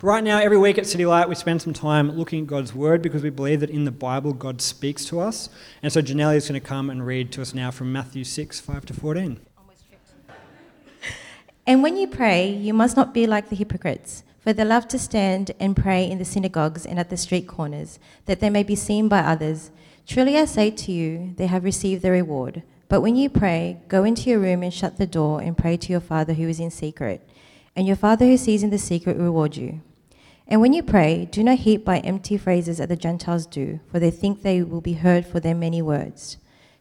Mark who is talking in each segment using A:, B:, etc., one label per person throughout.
A: But right now, every week at City Light, we spend some time looking at God's Word because we believe that in the Bible, God speaks to us. And so Janelle is going to come and read to us now from Matthew 6, 5 to 14.
B: And when you pray, you must not be like the hypocrites, for they love to stand and pray in the synagogues and at the street corners, that they may be seen by others. Truly I say to you, they have received their reward. But when you pray, go into your room and shut the door and pray to your Father who is in secret, and your Father who sees in the secret will reward you. And when you pray, do not heap by empty phrases as the Gentiles do, for they think they will be heard for their many words.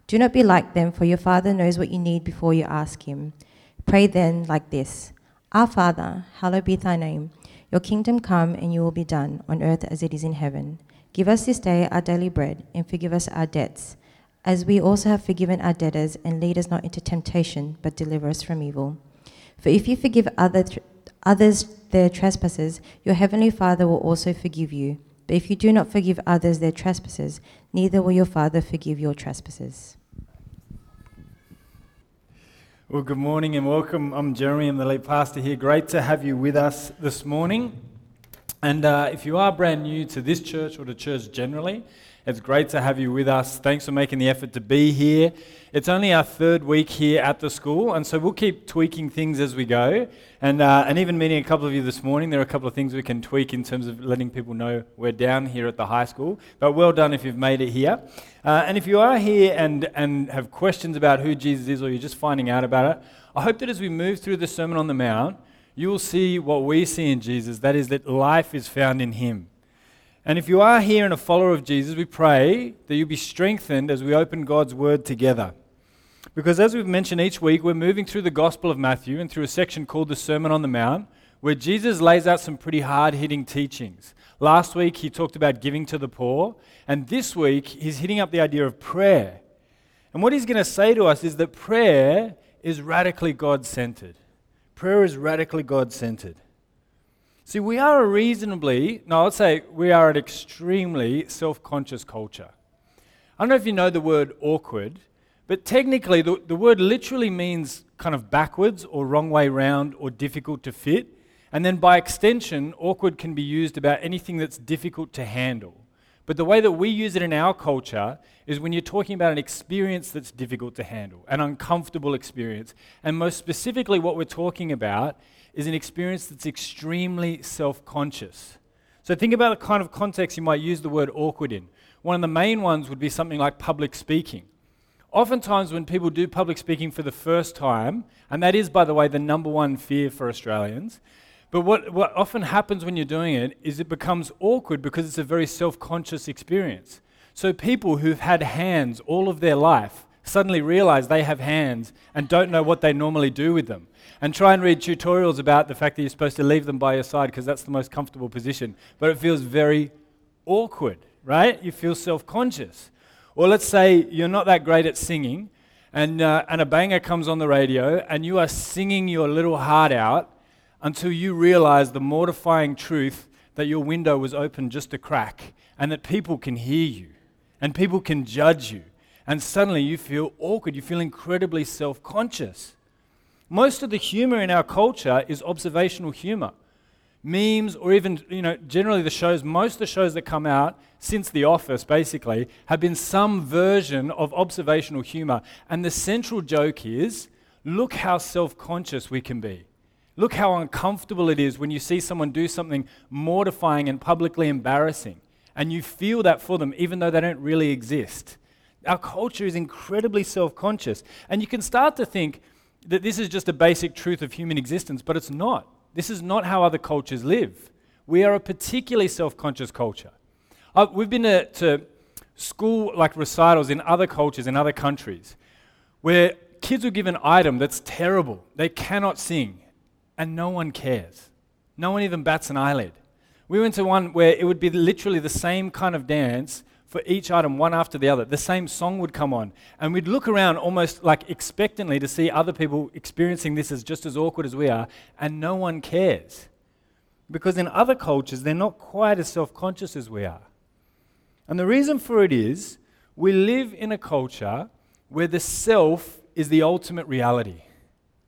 B: Do not be like them, for your Father knows what you need before you ask Him. Pray then like this Our Father, hallowed be thy name. Your kingdom come, and you will be done, on earth as it is in heaven. Give us this day our daily bread, and forgive us our debts, as we also have forgiven our debtors, and lead us not into temptation, but deliver us from evil. For if you forgive other, others their trespasses, your heavenly Father will also forgive you. But if you do not forgive others their trespasses, neither will your Father forgive your trespasses.
C: Well, good morning and welcome. I'm Jeremy, I'm the lead pastor here. Great to have you with us this morning. And uh, if you are brand new to this church or to church generally, it's great to have you with us. Thanks for making the effort to be here. It's only our third week here at the school, and so we'll keep tweaking things as we go. And, uh, and even meeting a couple of you this morning, there are a couple of things we can tweak in terms of letting people know we're down here at the high school. But well done if you've made it here. Uh, and if you are here and, and have questions about who Jesus is or you're just finding out about it, I hope that as we move through the Sermon on the Mount, you will see what we see in Jesus that is, that life is found in Him. And if you are here and a follower of Jesus, we pray that you'll be strengthened as we open God's Word together. Because as we've mentioned each week, we're moving through the Gospel of Matthew and through a section called the Sermon on the Mount, where Jesus lays out some pretty hard hitting teachings. Last week, he talked about giving to the poor, and this week, he's hitting up the idea of prayer. And what he's going to say to us is that prayer is radically God centered. Prayer is radically God centered. See, we are a reasonably, no, I'd say we are an extremely self conscious culture. I don't know if you know the word awkward, but technically the, the word literally means kind of backwards or wrong way round or difficult to fit. And then by extension, awkward can be used about anything that's difficult to handle. But the way that we use it in our culture is when you're talking about an experience that's difficult to handle, an uncomfortable experience. And most specifically, what we're talking about is an experience that's extremely self conscious. So think about the kind of context you might use the word awkward in. One of the main ones would be something like public speaking. Oftentimes, when people do public speaking for the first time, and that is, by the way, the number one fear for Australians, but what, what often happens when you're doing it is it becomes awkward because it's a very self conscious experience. So, people who've had hands all of their life suddenly realize they have hands and don't know what they normally do with them and try and read tutorials about the fact that you're supposed to leave them by your side because that's the most comfortable position. But it feels very awkward, right? You feel self conscious. Or let's say you're not that great at singing and, uh, and a banger comes on the radio and you are singing your little heart out until you realize the mortifying truth that your window was open just a crack and that people can hear you and people can judge you. And suddenly you feel awkward, you feel incredibly self conscious. Most of the humor in our culture is observational humor. Memes, or even, you know, generally the shows, most of the shows that come out since The Office, basically, have been some version of observational humor. And the central joke is look how self conscious we can be. Look how uncomfortable it is when you see someone do something mortifying and publicly embarrassing. And you feel that for them, even though they don't really exist. Our culture is incredibly self conscious. And you can start to think, that this is just a basic truth of human existence, but it's not. This is not how other cultures live. We are a particularly self conscious culture. Uh, we've been to, to school like recitals in other cultures, in other countries, where kids will give an item that's terrible. They cannot sing, and no one cares. No one even bats an eyelid. We went to one where it would be literally the same kind of dance for each item, one after the other. The same song would come on. And we'd look around almost like expectantly to see other people experiencing this as just as awkward as we are, and no one cares. Because in other cultures, they're not quite as self conscious as we are. And the reason for it is we live in a culture where the self is the ultimate reality.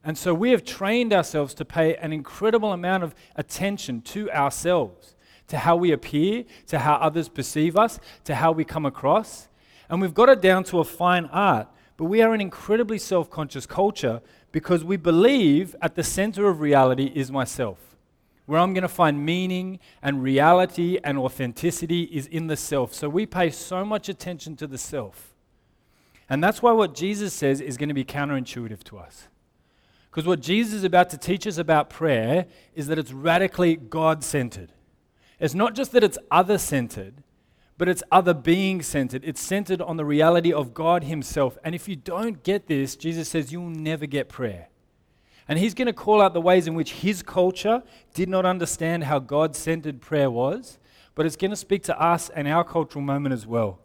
C: And so we have trained ourselves to pay an incredible amount of attention to ourselves, to how we appear, to how others perceive us, to how we come across. And we've got it down to a fine art. But we are an incredibly self conscious culture because we believe at the center of reality is myself. Where I'm going to find meaning and reality and authenticity is in the self. So we pay so much attention to the self. And that's why what Jesus says is going to be counterintuitive to us. Because what Jesus is about to teach us about prayer is that it's radically God centered. It's not just that it's other centered, but it's other being centered. It's centered on the reality of God Himself. And if you don't get this, Jesus says you'll never get prayer. And He's going to call out the ways in which His culture did not understand how God centered prayer was, but it's going to speak to us and our cultural moment as well.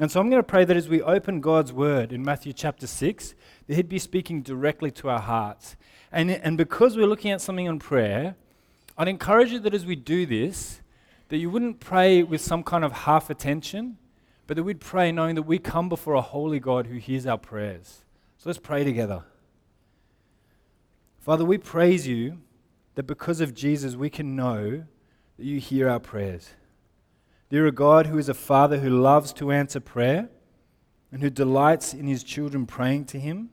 C: And so I'm going to pray that as we open God's Word in Matthew chapter 6, that He'd be speaking directly to our hearts. And, and because we're looking at something on prayer, I'd encourage you that as we do this, that you wouldn't pray with some kind of half attention, but that we'd pray knowing that we come before a holy God who hears our prayers. So let's pray together. Father, we praise you that because of Jesus, we can know that you hear our prayers. You're a God who is a Father who loves to answer prayer and who delights in his children praying to him.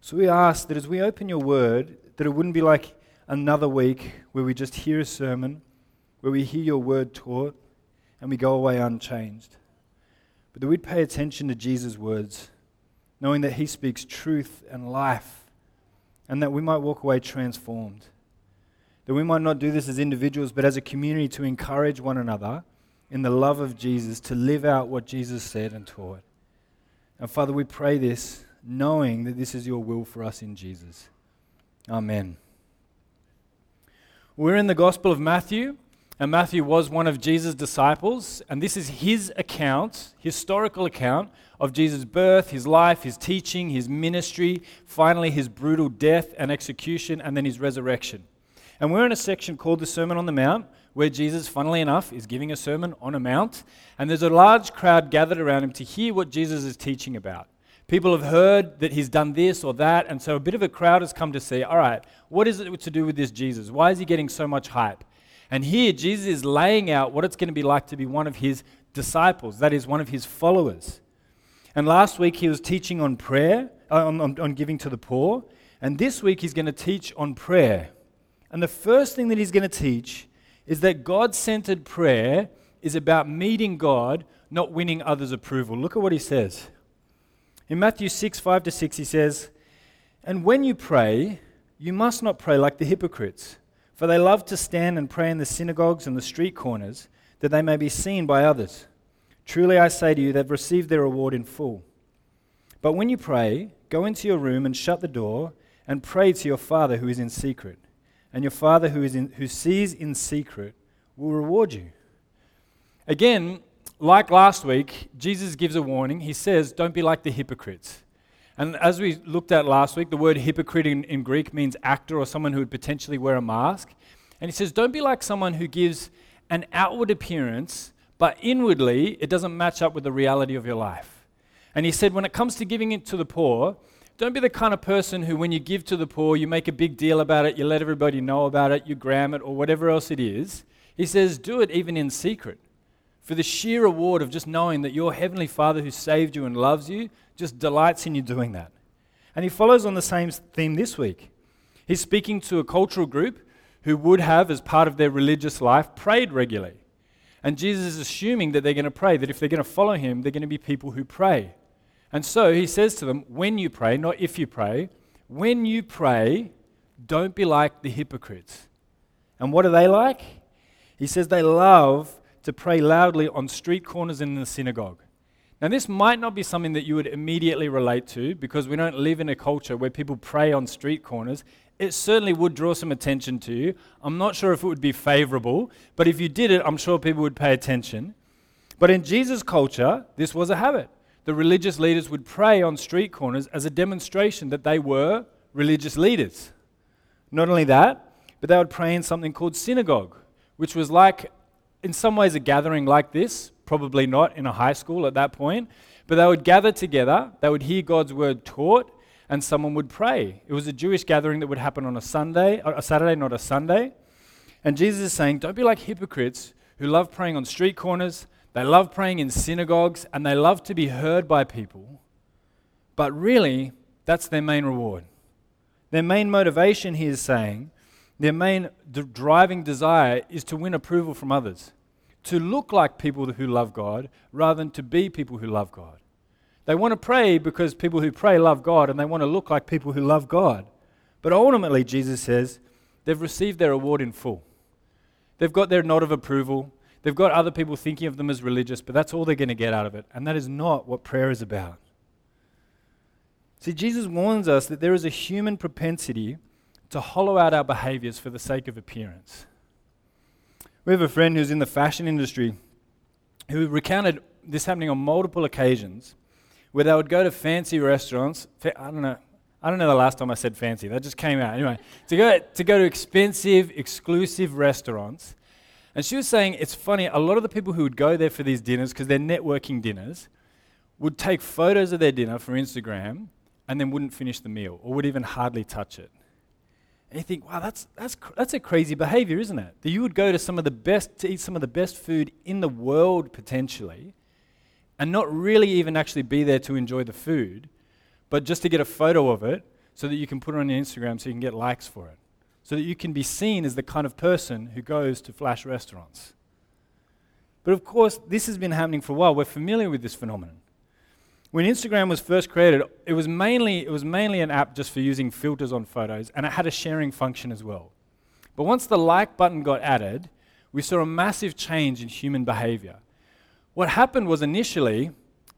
C: So we ask that as we open your word, that it wouldn't be like another week where we just hear a sermon where we hear your word taught and we go away unchanged. But that we'd pay attention to Jesus' words, knowing that he speaks truth and life, and that we might walk away transformed. That we might not do this as individuals, but as a community to encourage one another in the love of Jesus to live out what Jesus said and taught. And Father, we pray this knowing that this is your will for us in Jesus. Amen. We're in the Gospel of Matthew. And Matthew was one of Jesus' disciples, and this is his account, historical account of Jesus' birth, his life, his teaching, his ministry, finally his brutal death and execution, and then his resurrection. And we're in a section called the Sermon on the Mount, where Jesus, funnily enough, is giving a sermon on a mount, and there's a large crowd gathered around him to hear what Jesus is teaching about. People have heard that he's done this or that, and so a bit of a crowd has come to see, all right, what is it to do with this Jesus? Why is he getting so much hype? And here, Jesus is laying out what it's going to be like to be one of his disciples, that is, one of his followers. And last week, he was teaching on prayer, uh, on, on, on giving to the poor. And this week, he's going to teach on prayer. And the first thing that he's going to teach is that God centered prayer is about meeting God, not winning others' approval. Look at what he says. In Matthew 6, 5 to 6, he says, And when you pray, you must not pray like the hypocrites for they love to stand and pray in the synagogues and the street corners, that they may be seen by others. Truly I say to you, they've received their reward in full. But when you pray, go into your room and shut the door, and pray to your Father who is in secret. And your Father who, is in, who sees in secret will reward you. Again, like last week, Jesus gives a warning. He says, Don't be like the hypocrites. And as we looked at last week, the word hypocrite in, in, Greek means actor or someone who would potentially wear a mask. And he says, don't be like someone who gives an outward appearance, but inwardly it doesn't match up with the reality of your life. And he said, when it comes to giving it to the poor, don't be the kind of person who, when you give to the poor, you make a big deal about it, you let everybody know about it, you gram it, or whatever else it is. He says, do it even in secret for the sheer reward of just knowing that your Heavenly Father who saved you and loves you just delights in you doing that. And he follows on the same theme this week. He's speaking to a cultural group who would have, as part of their religious life, prayed regularly. And Jesus is assuming that they're going to pray, that if they're going to follow him, they're going to be people who pray. And so he says to them, when you pray, not if you pray, when you pray, don't be like the hypocrites. And what are they like? He says they love to pray loudly on street corners and in the synagogue. Now, this might not be something that you would immediately relate to because we don't live in a culture where people pray on street corners. It certainly would draw some attention to you. I'm not sure if it would be favorable, but if you did it, I'm sure people would pay attention. But in Jesus' culture, this was a habit. The religious leaders would pray on street corners as a demonstration that they were religious leaders. Not only that, but they would pray in something called synagogue, which was like in some ways a gathering like this, probably not in a high school at that point, but they would gather together, they would hear God's word taught, and someone would pray. It was a Jewish gathering that would happen on a Sunday, a Saturday, not a Sunday. And Jesus is saying, don't be like hypocrites who love praying on street corners, they love praying in synagogues, and they love to be heard by people. But really, that's their main reward. Their main motivation, he is saying, their main driving desire is to win approval from others, to look like people who love God rather than to be people who love God. They want to pray because people who pray love God and they want to look like people who love God. But ultimately, Jesus says, they've received their reward in full. They've got their nod of approval. They've got other people thinking of them as religious, but that's all they're going to get out of it. And that is not what prayer is about. See, Jesus warns us that there is a human propensity to hollow out our behaviors for the sake of appearance. We have a friend who's in the fashion industry who recounted this happening on multiple occasions where they would go to fancy restaurants. I don't know. I don't know the last time I said fancy. That just came out. Anyway, to go to, go to expensive, exclusive restaurants. And she was saying it's funny, a lot of the people who would go there for these dinners, because they're networking dinners, would take photos of their dinner for Instagram and then wouldn't finish the meal or would even hardly touch it. And you think, wow, that's, that's, that's a crazy behavior, isn't it? That you would go to some of the best, to eat some of the best food in the world potentially, and not really even actually be there to enjoy the food, but just to get a photo of it so that you can put it on your Instagram so you can get likes for it. So that you can be seen as the kind of person who goes to flash restaurants. But of course, this has been happening for a while. We're familiar with this phenomenon when Instagram was first created, it was mainly it was mainly an app just for using filters on photos, and it had a sharing function as well. But once the like button got added, we saw a massive change in human behavior. What happened was initially,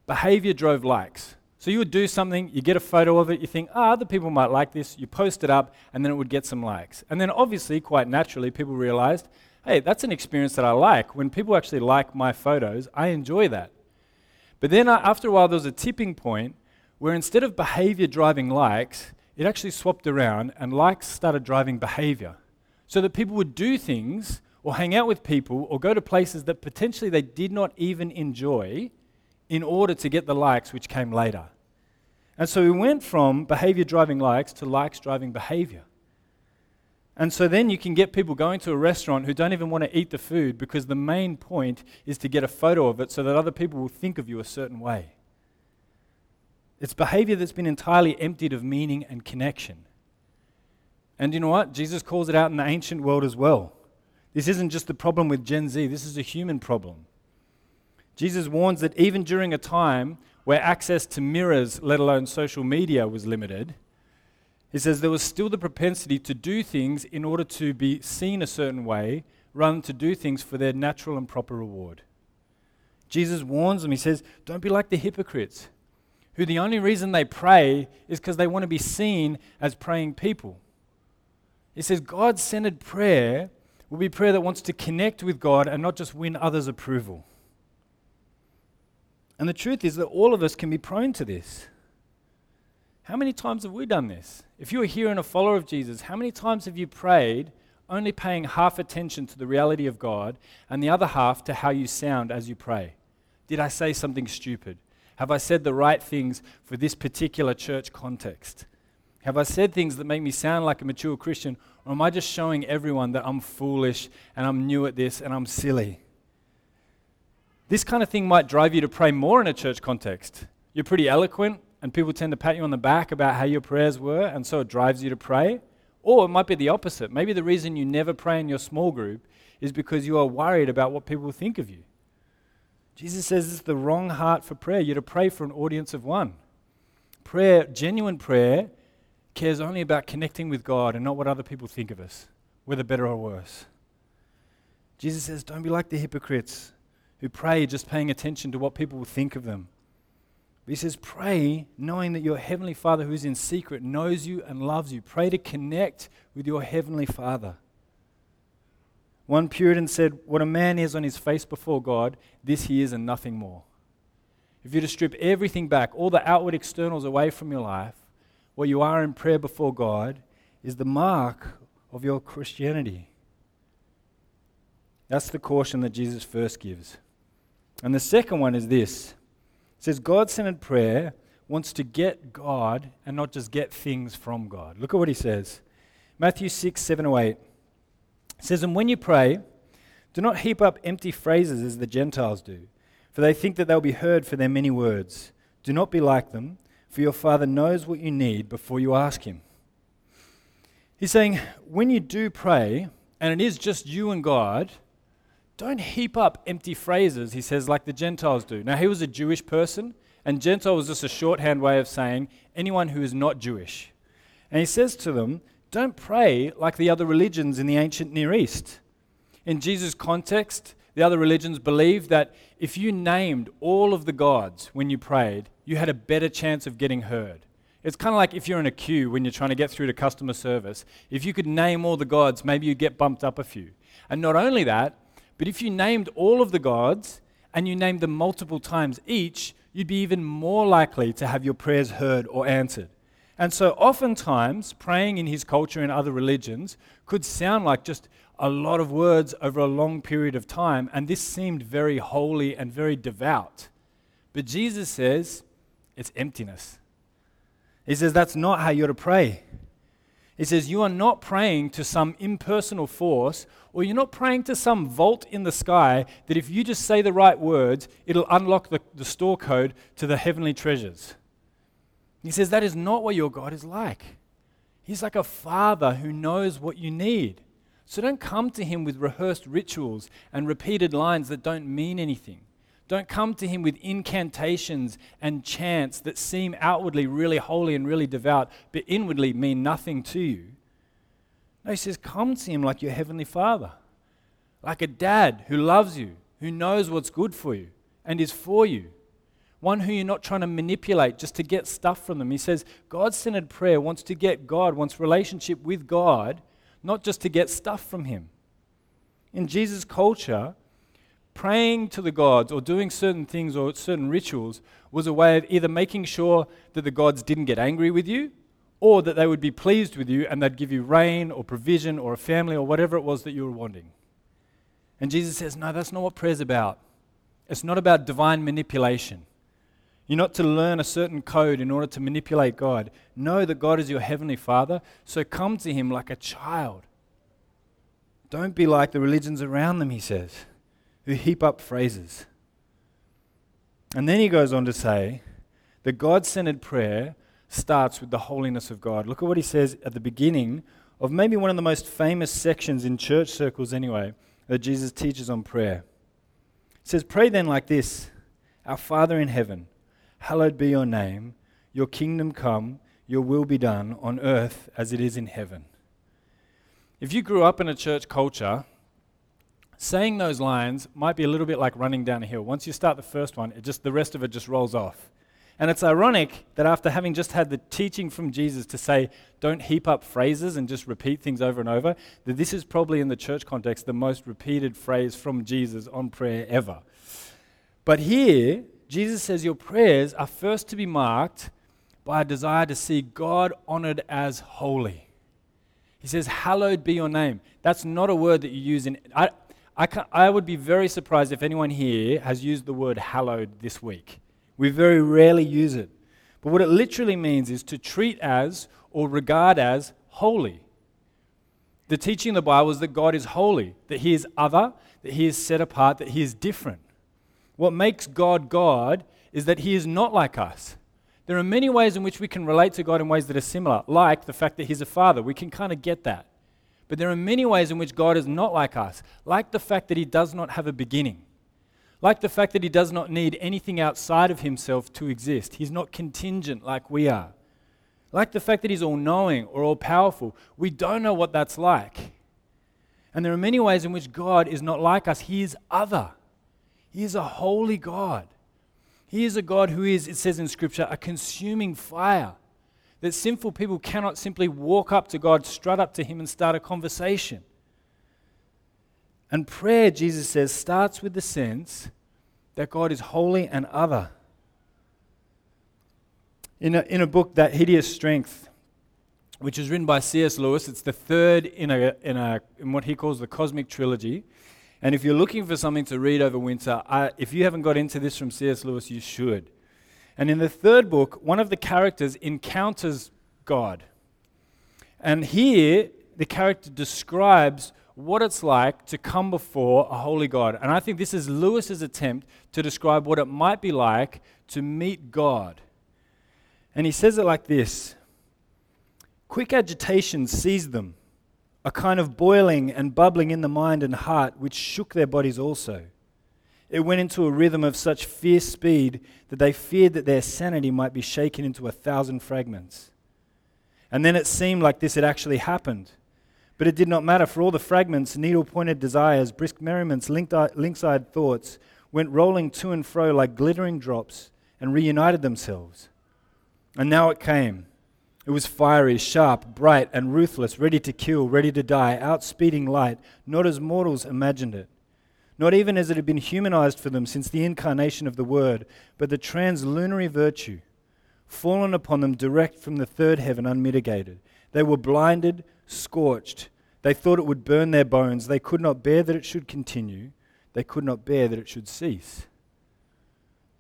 C: behavior drove likes. So you would do something, you get a photo of it, you think, ah, other people might like this, you post it up, and then it would get some likes. And then obviously, quite naturally, people realized, hey, that's an experience that I like. When people actually like my photos, I enjoy that. But then uh, after a while, there was a tipping point where instead of behavior driving likes, it actually swapped around and likes started driving behavior. So that people would do things or hang out with people or go to places that potentially they did not even enjoy in order to get the likes which came later. And so we went from behavior driving likes to likes driving behavior. And so then you can get people going to a restaurant who don't even want to eat the food because the main point is to get a photo of it so that other people will think of you a certain way. It's behavior that's been entirely emptied of meaning and connection. And you know what? Jesus calls it out in the ancient world as well. This isn't just the problem with Gen Z, this is a human problem. Jesus warns that even during a time where access to mirrors, let alone social media, was limited, he says there was still the propensity to do things in order to be seen a certain way rather than to do things for their natural and proper reward. Jesus warns them, he says, Don't be like the hypocrites, who the only reason they pray is because they want to be seen as praying people. He says, God centered prayer will be prayer that wants to connect with God and not just win others' approval. And the truth is that all of us can be prone to this. How many times have we done this? If you are here and a follower of Jesus, how many times have you prayed only paying half attention to the reality of God and the other half to how you sound as you pray? Did I say something stupid? Have I said the right things for this particular church context? Have I said things that make me sound like a mature Christian, or am I just showing everyone that I'm foolish and I'm new at this and I'm silly? This kind of thing might drive you to pray more in a church context. You're pretty eloquent, and people tend to pat you on the back about how your prayers were, and so it drives you to pray. Or it might be the opposite. Maybe the reason you never pray in your small group is because you are worried about what people think of you. Jesus says it's the wrong heart for prayer. You're to pray for an audience of one. Prayer, genuine prayer, cares only about connecting with God and not what other people think of us, whether better or worse. Jesus says, Don't be like the hypocrites who pray just paying attention to what people will think of them. He says, Pray knowing that your heavenly Father who is in secret knows you and loves you. Pray to connect with your heavenly Father. One Puritan said, What a man is on his face before God, this he is and nothing more. If you to strip everything back, all the outward externals away from your life, what you are in prayer before God is the mark of your Christianity. That's the caution that Jesus first gives. And the second one is this says God centered prayer wants to get God and not just get things from God. Look at what he says. Matthew 6, 7 or 8. It says, And when you pray, do not heap up empty phrases as the Gentiles do, for they think that they'll be heard for their many words. Do not be like them, for your Father knows what you need before you ask Him. He's saying, when you do pray, and it is just you and God, don't heap up empty phrases, he says, like the Gentiles do. Now, he was a Jewish person, and Gentile was just a shorthand way of saying anyone who is not Jewish. And he says to them, don't pray like the other religions in the ancient Near East. In Jesus' context, the other religions believed that if you named all of the gods when you prayed, you had a better chance of getting heard. It's kind of like if you're in a queue when you're trying to get through to customer service. If you could name all the gods, maybe you'd get bumped up a few. And not only that, but if you named all of the gods and you named them multiple times each, you'd be even more likely to have your prayers heard or answered. And so, oftentimes, praying in his culture and other religions could sound like just a lot of words over a long period of time, and this seemed very holy and very devout. But Jesus says it's emptiness. He says that's not how you're to pray. He says, You are not praying to some impersonal force, or you're not praying to some vault in the sky that if you just say the right words, it'll unlock the, the store code to the heavenly treasures. He says, That is not what your God is like. He's like a father who knows what you need. So don't come to him with rehearsed rituals and repeated lines that don't mean anything. Don't come to him with incantations and chants that seem outwardly really holy and really devout, but inwardly mean nothing to you. No, he says, come to him like your heavenly father, like a dad who loves you, who knows what's good for you and is for you. One who you're not trying to manipulate just to get stuff from them. He says, God centered prayer wants to get God, wants relationship with God, not just to get stuff from him. In Jesus' culture, praying to the gods or doing certain things or certain rituals was a way of either making sure that the gods didn't get angry with you or that they would be pleased with you and they'd give you rain or provision or a family or whatever it was that you were wanting. And Jesus says, No, that's not what prayer's about. It's not about divine manipulation. You're not to learn a certain code in order to manipulate God. Know that God is your heavenly Father, so come to Him like a child. Don't be like the religions around them, he says who heap up phrases. And then he goes on to say that God centered prayer starts with the holiness of God. Look at what he says at the beginning of maybe one of the most famous sections in church circles, anyway, that Jesus teaches on prayer. It says, Pray then like this Our Father in heaven, hallowed be your name, your kingdom come, your will be done on earth as it is in heaven. If you grew up in a church culture, saying those lines might be a little bit like running down a hill. Once you start the first one, it just the rest of it just rolls off. And it's ironic that after having just had the teaching from Jesus to say, don't heap up phrases and just repeat things over and over, that this is probably in the church context the most repeated phrase from Jesus on prayer ever. But here, Jesus says your prayers are first to be marked by a desire to see God honored as holy. He says, Hallowed be your name. That's not a word that you use in. I, I, I would be very surprised if anyone here has used the word hallowed this week. We very rarely use it. But what it literally means is to treat as or regard as holy. The teaching in the Bible is that God is holy, that He is other, that He is set apart, that He is different. What makes God God is that He is not like us. There are many ways in which we can relate to God in ways that are similar, like the fact that He's a father. We can kind of get that. But there are many ways in which God is not like us, like the fact that He does not have a beginning, like the fact that He does not need anything outside of Himself to exist. He's not contingent like we are. Like the fact that He's all knowing or all powerful. We don't know what that's like. And there are many ways in which God is not like us. He is other. He is a holy God. He is a God who is, it says in Scripture, a consuming fire that sinful people cannot simply walk up to God, strut up to Him, and start a conversation. And prayer, Jesus says, starts with the sense that God is holy and other. In a, in a book, That Hideous Strength, which is written by C.S. Lewis, it's the third in, a, in, a, in what he calls the Cosmic Trilogy. And if you're looking for something to read over winter, I, if you haven't got into this from C.S. Lewis, you should. And in the third book, one of the characters encounters God. And here, the character describes what it's like to come before a holy God. And I think this is Lewis's attempt to describe what it might be like to meet God. And he says it like this Quick agitation seized them, a kind of boiling and bubbling in the mind and heart, which shook their bodies also. It went into a rhythm of such fierce speed that they feared that their sanity might be shaken into a thousand fragments. And then it seemed like this had actually happened. But it did not matter, for all the fragments, needle pointed desires, brisk merriments, lynx eyed thoughts, went rolling to and fro like glittering drops and reunited themselves. And now it came. It was fiery, sharp, bright, and ruthless, ready to kill, ready to die, outspeeding light, not as mortals imagined it. Not even as it had been humanized for them since the incarnation of the Word, but the translunary virtue, fallen upon them direct from the third heaven, unmitigated. They were blinded, scorched. They thought it would burn their bones. They could not bear that it should continue. They could not bear that it should cease.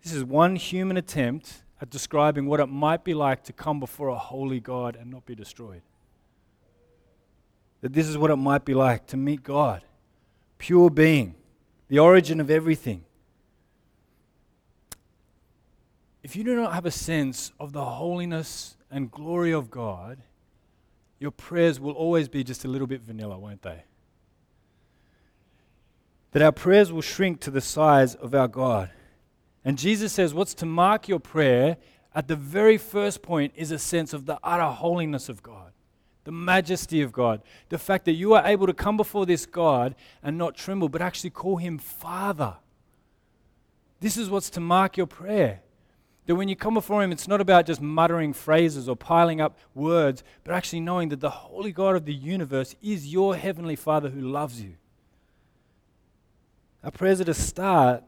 C: This is one human attempt at describing what it might be like to come before a holy God and not be destroyed. That this is what it might be like to meet God, pure being, the origin of everything. If you do not have a sense of the holiness and glory of God, your prayers will always be just a little bit vanilla, won't they? That our prayers will shrink to the size of our God. And Jesus says, What's to mark your prayer at the very first point is a sense of the utter holiness of God, the majesty of God, the fact that you are able to come before this God and not tremble, but actually call him Father. This is what's to mark your prayer. That when you come before Him, it's not about just muttering phrases or piling up words, but actually knowing that the Holy God of the universe is your Heavenly Father who loves you. Our prayers are to start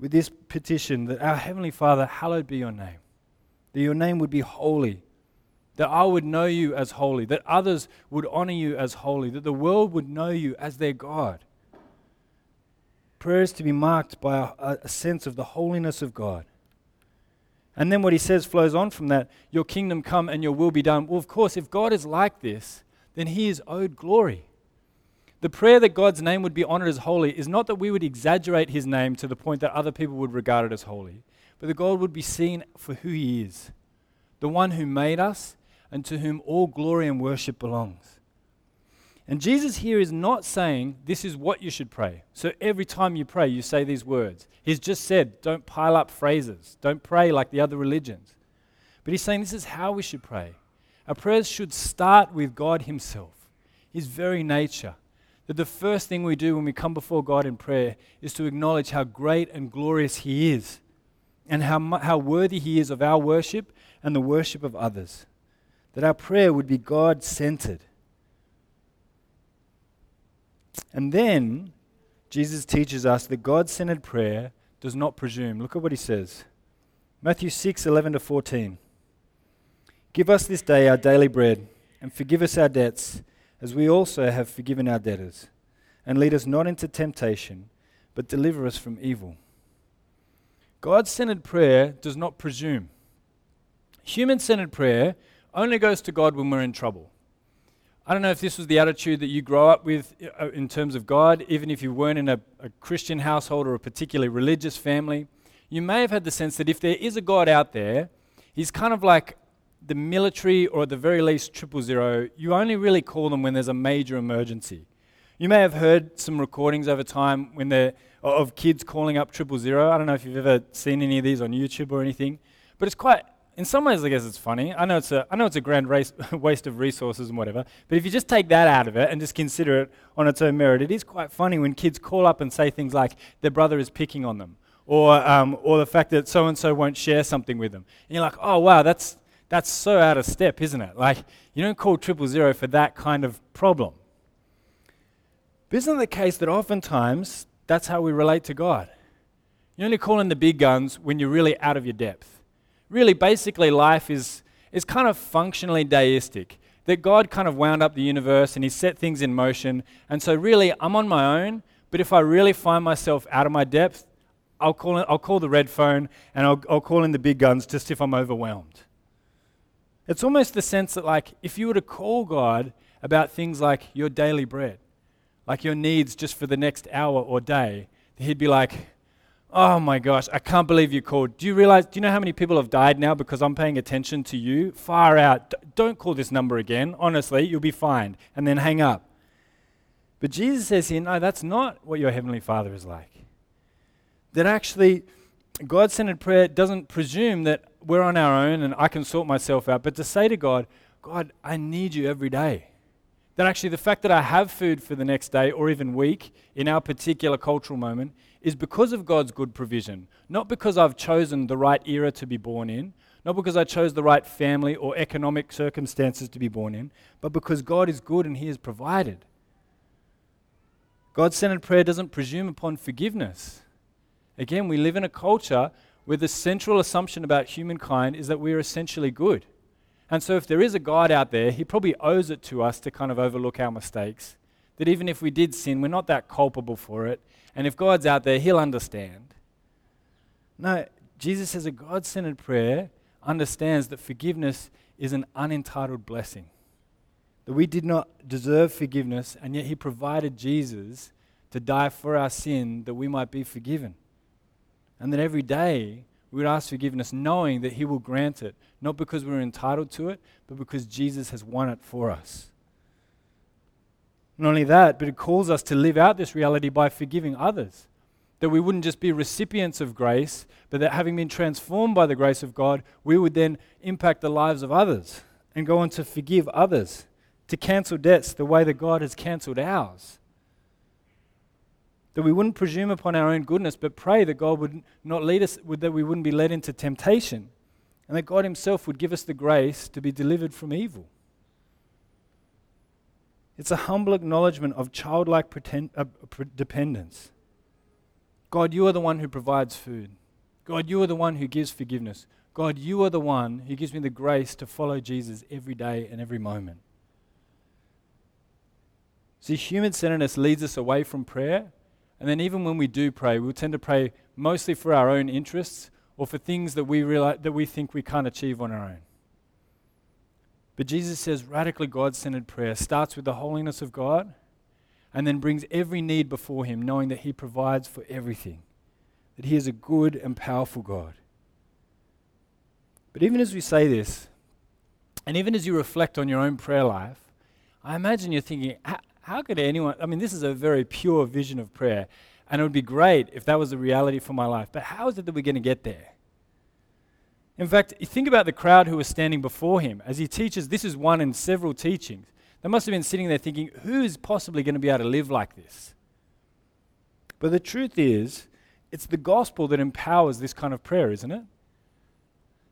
C: with this petition that our Heavenly Father, hallowed be your name, that your name would be holy, that I would know you as holy, that others would honor you as holy, that the world would know you as their God. Prayer is to be marked by a, a sense of the holiness of God. And then what he says flows on from that Your kingdom come and your will be done. Well, of course, if God is like this, then he is owed glory. The prayer that God's name would be honored as holy is not that we would exaggerate his name to the point that other people would regard it as holy, but that God would be seen for who he is the one who made us and to whom all glory and worship belongs. And Jesus here is not saying this is what you should pray. So every time you pray, you say these words. He's just said, don't pile up phrases, don't pray like the other religions. But he's saying this is how we should pray. Our prayers should start with God Himself, His very nature. That the first thing we do when we come before God in prayer is to acknowledge how great and glorious He is and how, how worthy He is of our worship and the worship of others. That our prayer would be God centered and then Jesus teaches us that God centered prayer does not presume. Look at what he says Matthew 6 11 to 14. Give us this day our daily bread, and forgive us our debts, as we also have forgiven our debtors. And lead us not into temptation, but deliver us from evil. God centered prayer does not presume. Human centered prayer only goes to God when we're in trouble. I don't know if this was the attitude that you grow up with uh, in terms of God, even if you weren't in a, a, Christian household or a particularly religious family. You may have had the sense that if there is a God out there, he's kind of like the military or at the very least triple zero. You only really call them when there's a major emergency. You may have heard some recordings over time when of kids calling up triple zero. I don't know if you've ever seen any of these on YouTube or anything, but it's quite in some ways, I guess it's funny. I know it's a, I know it's a grand race, waste of resources and whatever. But if you just take that out of it and just consider it on its own merit, it is quite funny when kids call up and say things like their brother is picking on them, or um, or the fact that so and so won't share something with them. And you're like, oh wow, that's that's so out of step, isn't it? Like you don't call triple zero for that kind of problem. But isn't it the case that oftentimes that's how we relate to God? You only call in the big guns when you're really out of your depth really, basically, life is, is kind of functionally deistic. That God kind of wound up the universe and He set things in motion. And so, really, I'm on my own, but if I really find myself out of my depth, I'll call, I'll call the red phone and I'll, I'll call in the big guns just if I'm overwhelmed. It's almost the sense that, like, if you were to call God about things like your daily bread, like your needs just for the next hour or day, he'd be like, Oh my gosh, I can't believe you called. Do you realize, do you know how many people have died now because I'm paying attention to you? Far out. D- don't call this number again. Honestly, you'll be fine. And then hang up. But Jesus says here, no, that's not what your Heavenly Father is like. That actually, God centered prayer doesn't presume that we're on our own and I can sort myself out, but to say to God, God, I need you every day. That actually, the fact that I have food for the next day or even week in our particular cultural moment is because of God's good provision, not because I've chosen the right era to be born in, not because I chose the right family or economic circumstances to be born in, but because God is good and He has provided. God centered prayer doesn't presume upon forgiveness. Again, we live in a culture where the central assumption about humankind is that we are essentially good. And so, if there is a God out there, He probably owes it to us to kind of overlook our mistakes. That even if we did sin, we're not that culpable for it. And if God's out there, He'll understand. No, Jesus says a God centered prayer understands that forgiveness is an unentitled blessing. That we did not deserve forgiveness, and yet He provided Jesus to die for our sin that we might be forgiven. And that every day we would ask forgiveness knowing that He will grant it, not because we're entitled to it, but because Jesus has won it for us. Not only that, but it calls us to live out this reality by forgiving others. That we wouldn't just be recipients of grace, but that having been transformed by the grace of God, we would then impact the lives of others and go on to forgive others, to cancel debts the way that God has cancelled ours. That we wouldn't presume upon our own goodness, but pray that God would not lead us, that we wouldn't be led into temptation, and that God Himself would give us the grace to be delivered from evil. It's a humble acknowledgement of childlike pretend, uh, dependence. God, you are the one who provides food. God, you are the one who gives forgiveness. God, you are the one who gives me the grace to follow Jesus every day and every moment. See, human centeredness leads us away from prayer. And then, even when we do pray, we'll tend to pray mostly for our own interests or for things that we, realize, that we think we can't achieve on our own. But Jesus says radically God centered prayer starts with the holiness of God and then brings every need before Him, knowing that He provides for everything, that He is a good and powerful God. But even as we say this, and even as you reflect on your own prayer life, I imagine you're thinking, how could anyone? I mean, this is a very pure vision of prayer, and it would be great if that was the reality for my life. But how is it that we're going to get there? In fact, think about the crowd who was standing before him as he teaches. This is one in several teachings. They must have been sitting there thinking, who is possibly going to be able to live like this? But the truth is, it's the gospel that empowers this kind of prayer, isn't it?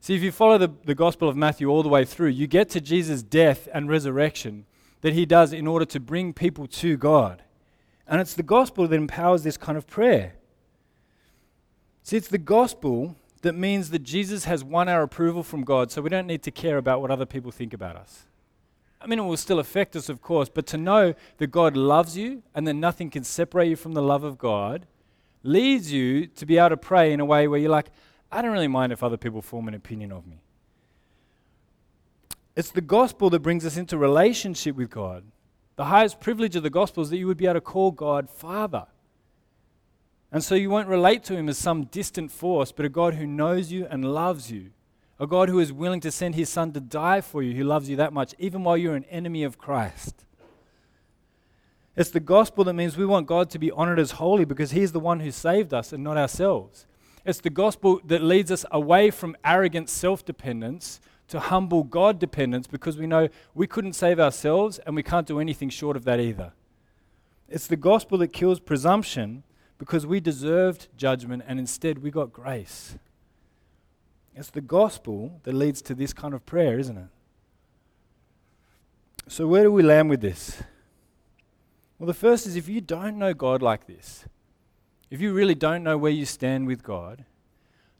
C: See, if you follow the, the gospel of Matthew all the way through, you get to Jesus' death and resurrection that he does in order to bring people to God. And it's the gospel that empowers this kind of prayer. See, it's the gospel that means that Jesus has won our approval from God, so we don't need to care about what other people think about us. I mean, it will still affect us, of course, but to know that God loves you and that nothing can separate you from the love of God leads you to be able to pray in a way where you're like, I don't really mind if other people form an opinion of me. It's the gospel that brings us into relationship with God. The highest privilege of the gospel is that you would be able to call God Father. And so you won't relate to him as some distant force, but a God who knows you and loves you. A God who is willing to send his son to die for you, who loves you that much, even while you're an enemy of Christ. It's the gospel that means we want God to be honored as holy because he's the one who saved us and not ourselves. It's the gospel that leads us away from arrogant self dependence to humble God dependence because we know we couldn't save ourselves and we can't do anything short of that either. It's the gospel that kills presumption because we deserved judgment and instead we got grace. It's the gospel that leads to this kind of prayer, isn't it? So, where do we land with this? Well, the first is if you don't know God like this, if you really don't know where you stand with God,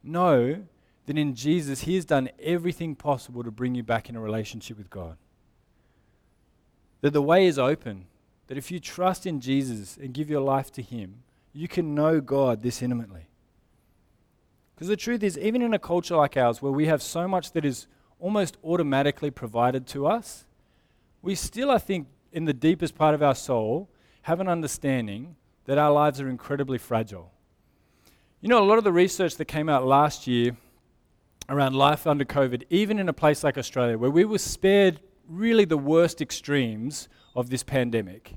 C: know that in Jesus, He has done everything possible to bring you back in a relationship with God. That the way is open, that if you trust in Jesus and give your life to Him, you can know God this intimately. Because the truth is, even in a culture like ours, where we have so much that is almost automatically provided to us, we still, I think, in the deepest part of our soul, have an understanding that our lives are incredibly fragile. You know, a lot of the research that came out last year around life under COVID, even in a place like Australia, where we were spared really the worst extremes of this pandemic,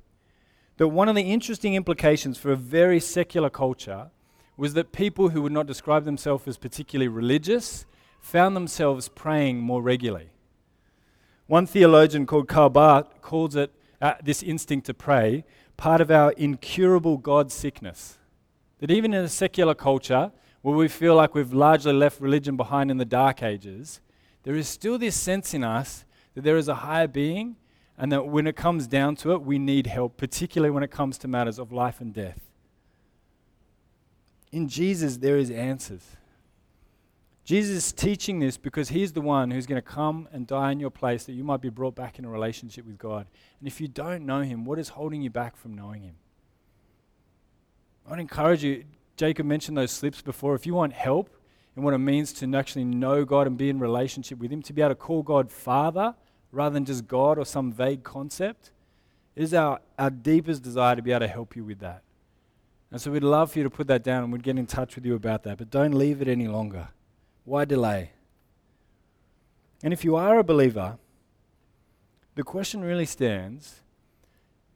C: that one of the interesting implications for a very secular culture was that people who would not describe themselves as particularly religious found themselves praying more regularly. One theologian called Karl Barth calls it uh, this instinct to pray part of our incurable God sickness. That even in a secular culture where we feel like we've largely left religion behind in the dark ages, there is still this sense in us that there is a higher being and that when it comes down to it, we need help, particularly when it comes to matters of life and death. In Jesus, there is answers. Jesus is teaching this because he's the one who's going to come and die in your place that you might be brought back in a relationship with God. And if you don't know him, what is holding you back from knowing him? I would encourage you, Jacob mentioned those slips before. If you want help in what it means to actually know God and be in relationship with him, to be able to call God Father rather than just God or some vague concept, it is our, our deepest desire to be able to help you with that. And so we'd love for you to put that down and we'd get in touch with you about that. But don't leave it any longer. Why delay? And if you are a believer, the question really stands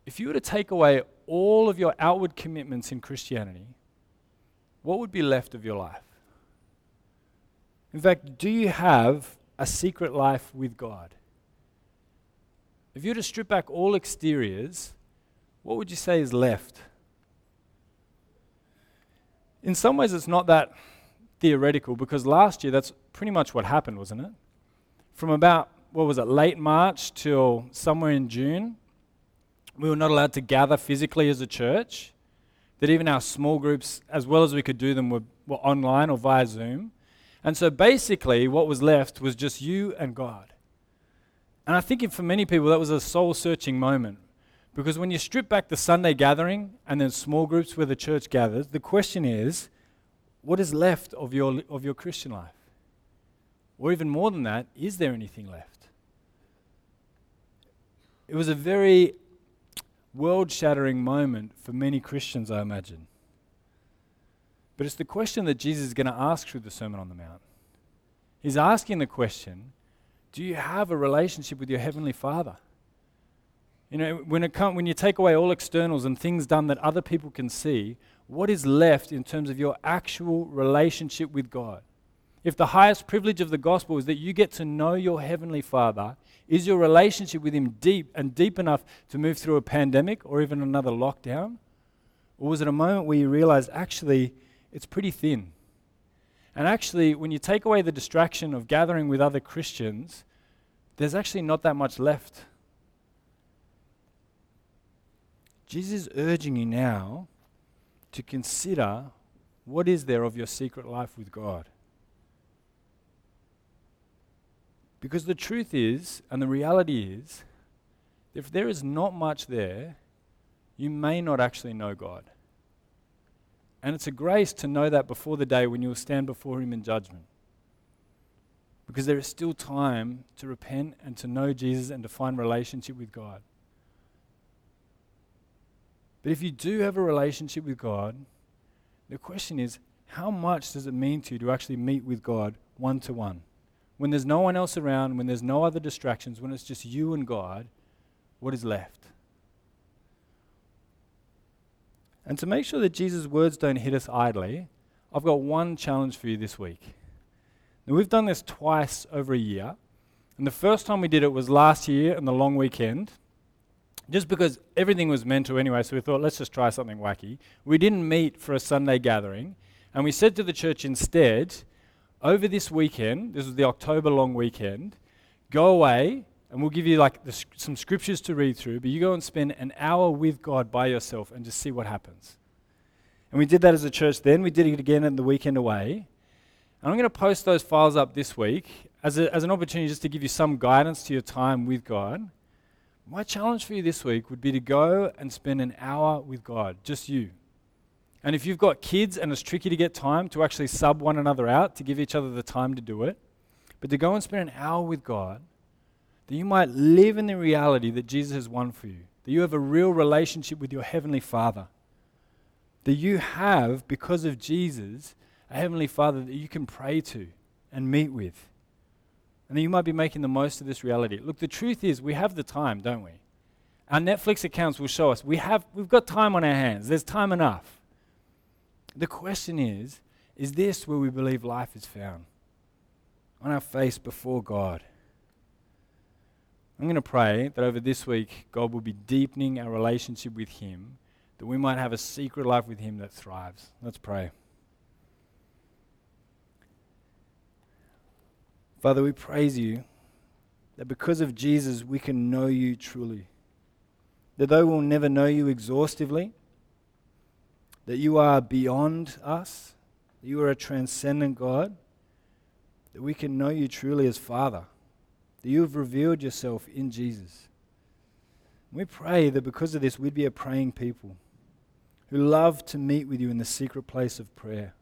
C: if you were to take away all of your outward commitments in Christianity, what would be left of your life? In fact, do you have a secret life with God? If you were to strip back all exteriors, what would you say is left? In some ways, it's not that theoretical because last year that's pretty much what happened, wasn't it? From about, what was it, late March till somewhere in June, we were not allowed to gather physically as a church. That even our small groups, as well as we could do them, were, were online or via Zoom. And so basically, what was left was just you and God. And I think for many people, that was a soul searching moment. Because when you strip back the Sunday gathering and then small groups where the church gathers, the question is what is left of your, of your Christian life? Or even more than that, is there anything left? It was a very world shattering moment for many Christians, I imagine. But it's the question that Jesus is going to ask through the Sermon on the Mount. He's asking the question Do you have a relationship with your Heavenly Father? You know, when, it come, when you take away all externals and things done that other people can see, what is left in terms of your actual relationship with God? If the highest privilege of the gospel is that you get to know your Heavenly Father, is your relationship with Him deep and deep enough to move through a pandemic or even another lockdown? Or was it a moment where you realized actually it's pretty thin? And actually, when you take away the distraction of gathering with other Christians, there's actually not that much left. Jesus is urging you now to consider what is there of your secret life with God. Because the truth is, and the reality is, if there is not much there, you may not actually know God. And it's a grace to know that before the day when you will stand before Him in judgment. Because there is still time to repent and to know Jesus and to find relationship with God. But if you do have a relationship with God, the question is how much does it mean to you to actually meet with God one to one? When there's no one else around, when there's no other distractions, when it's just you and God, what is left? And to make sure that Jesus' words don't hit us idly, I've got one challenge for you this week. Now, we've done this twice over a year. And the first time we did it was last year on the long weekend just because everything was mental anyway, so we thought, let's just try something wacky. We didn't meet for a Sunday gathering, and we said to the church instead, over this weekend, this was the October long weekend, go away, and we'll give you like the, some scriptures to read through, but you go and spend an hour with God by yourself and just see what happens. And we did that as a church then. We did it again in the weekend away. And I'm going to post those files up this week as, a, as an opportunity just to give you some guidance to your time with God. My challenge for you this week would be to go and spend an hour with God, just you. And if you've got kids and it's tricky to get time to actually sub one another out, to give each other the time to do it, but to go and spend an hour with God, that you might live in the reality that Jesus has won for you, that you have a real relationship with your Heavenly Father, that you have, because of Jesus, a Heavenly Father that you can pray to and meet with. And that you might be making the most of this reality. Look, the truth is, we have the time, don't we? Our Netflix accounts will show us we have, we've got time on our hands. There's time enough. The question is is this where we believe life is found? On our face before God. I'm going to pray that over this week, God will be deepening our relationship with Him, that we might have a secret life with Him that thrives. Let's pray. Father, we praise you that because of Jesus, we can know you truly. That though we'll never know you exhaustively, that you are beyond us, that you are a transcendent God, that we can know you truly as Father, that you have revealed yourself in Jesus. We pray that because of this, we'd be a praying people who love to meet with you in the secret place of prayer,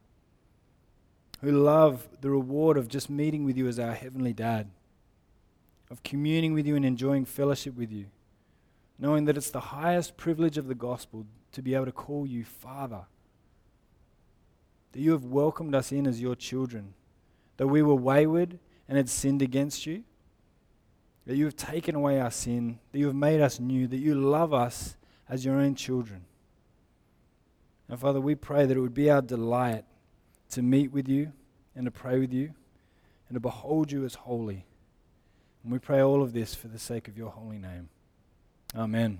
C: who love the reward of just meeting with you as our Heavenly Dad, of communing with you and enjoying fellowship with you, knowing that it's the highest privilege of the gospel to be able to call you Father. That you have welcomed us in as your children. That we were wayward and had sinned against you. That you have taken away our sin. That you have made us new. That you love us as your own children. And Father, we pray that it would be our delight to meet with you and to pray with you and to behold you as holy. And we pray all of this for the sake of your holy name. Amen.